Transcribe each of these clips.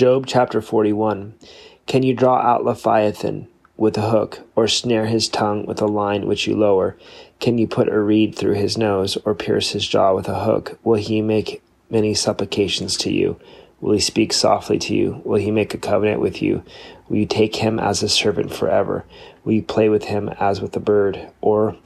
Job chapter 41. Can you draw out Leviathan with a hook, or snare his tongue with a line which you lower? Can you put a reed through his nose, or pierce his jaw with a hook? Will he make many supplications to you? Will he speak softly to you? Will he make a covenant with you? Will you take him as a servant forever? Will you play with him as with a bird? Or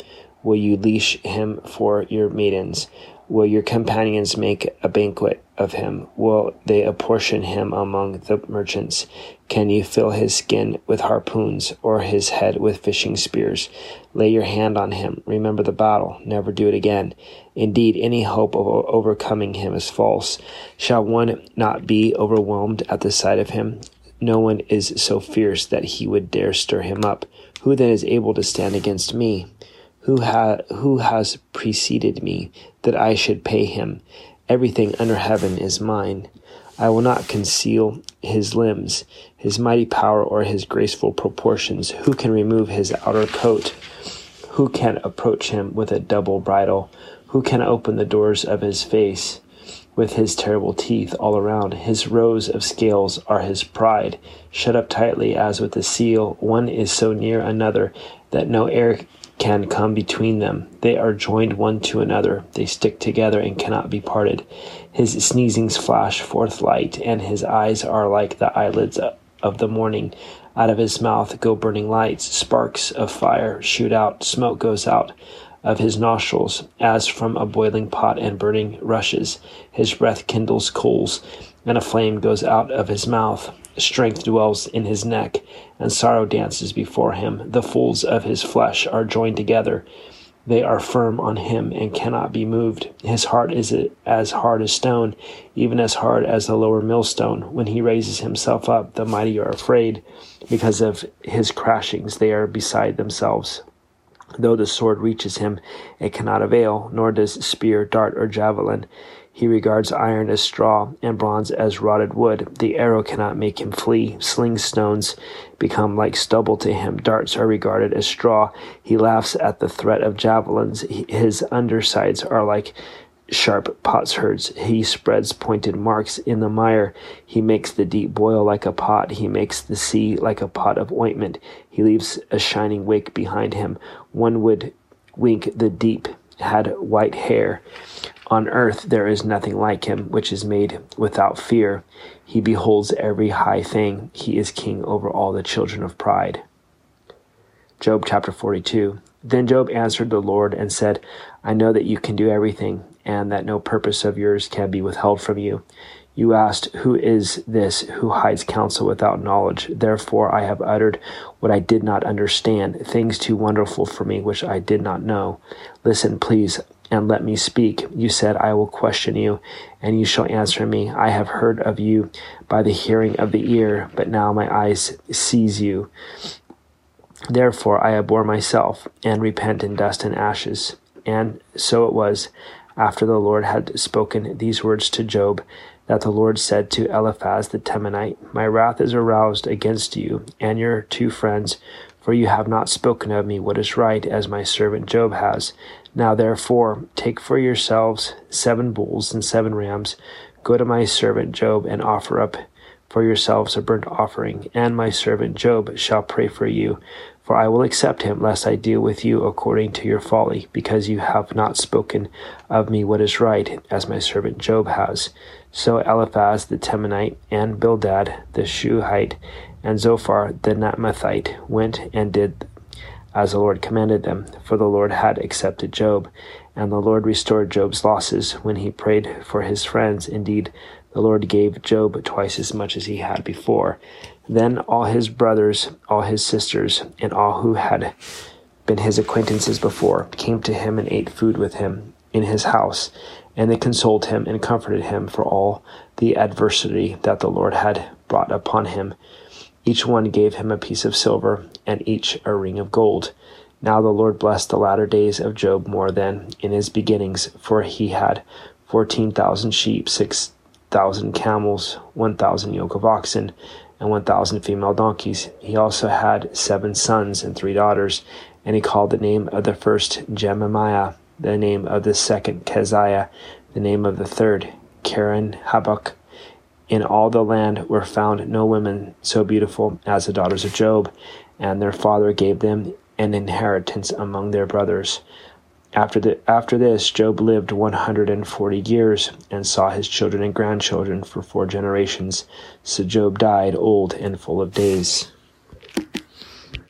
will you leash him for your maidens? Will your companions make a banquet of him? Will they apportion him among the merchants? Can you fill his skin with harpoons, or his head with fishing spears? Lay your hand on him. Remember the battle. Never do it again. Indeed, any hope of overcoming him is false. Shall one not be overwhelmed at the sight of him? No one is so fierce that he would dare stir him up. Who then is able to stand against me? Who, ha- who has preceded me that I should pay him? Everything under heaven is mine. I will not conceal his limbs, his mighty power, or his graceful proportions. Who can remove his outer coat? Who can approach him with a double bridle? Who can open the doors of his face? With his terrible teeth all around, his rows of scales are his pride. Shut up tightly as with a seal, one is so near another that no air can come between them. They are joined one to another. They stick together and cannot be parted. His sneezings flash forth light, and his eyes are like the eyelids of the morning. Out of his mouth go burning lights. Sparks of fire shoot out. Smoke goes out of his nostrils as from a boiling pot and burning rushes. His breath kindles coals, and a flame goes out of his mouth. Strength dwells in his neck, and sorrow dances before him. The folds of his flesh are joined together. They are firm on him and cannot be moved. His heart is as hard as stone, even as hard as the lower millstone. When he raises himself up, the mighty are afraid. Because of his crashings, they are beside themselves. Though the sword reaches him, it cannot avail, nor does spear, dart, or javelin. He regards iron as straw and bronze as rotted wood. The arrow cannot make him flee. Sling stones become like stubble to him. Darts are regarded as straw. He laughs at the threat of javelins. His undersides are like sharp potsherds. He spreads pointed marks in the mire. He makes the deep boil like a pot. He makes the sea like a pot of ointment. He leaves a shining wake behind him. One would wink the deep had white hair. On earth there is nothing like him, which is made without fear. He beholds every high thing. He is king over all the children of pride. Job chapter 42. Then Job answered the Lord and said, I know that you can do everything, and that no purpose of yours can be withheld from you. You asked, Who is this who hides counsel without knowledge? Therefore I have uttered what I did not understand, things too wonderful for me which I did not know. Listen, please, and let me speak. You said, I will question you, and you shall answer me. I have heard of you by the hearing of the ear, but now my eyes sees you. Therefore I abhor myself, and repent in dust and ashes. And so it was, after the Lord had spoken these words to Job, that the Lord said to Eliphaz the Temanite, My wrath is aroused against you and your two friends, for you have not spoken of me what is right, as my servant Job has. Now therefore, take for yourselves seven bulls and seven rams. Go to my servant Job and offer up for yourselves a burnt offering, and my servant Job shall pray for you. For I will accept him, lest I deal with you according to your folly, because you have not spoken of me what is right, as my servant Job has. So Eliphaz the Temanite, and Bildad the Shuhite, and Zophar the Naamathite went and did as the Lord commanded them, for the Lord had accepted Job, and the Lord restored Job's losses when he prayed for his friends. Indeed, the Lord gave Job twice as much as he had before. Then all his brothers, all his sisters, and all who had been his acquaintances before came to him and ate food with him in his house, and they consoled him and comforted him for all the adversity that the Lord had brought upon him. Each one gave him a piece of silver, and each a ring of gold. Now the Lord blessed the latter days of Job more than in his beginnings, for he had fourteen thousand sheep, six thousand camels, one thousand yoke of oxen, and one thousand female donkeys. He also had seven sons and three daughters, and he called the name of the first Jemimah, the name of the second Keziah, the name of the third Keren-Happuch, In all the land were found no women so beautiful as the daughters of Job, and their father gave them an inheritance among their brothers. After, the, after this, Job lived 140 years and saw his children and grandchildren for four generations. So Job died old and full of days.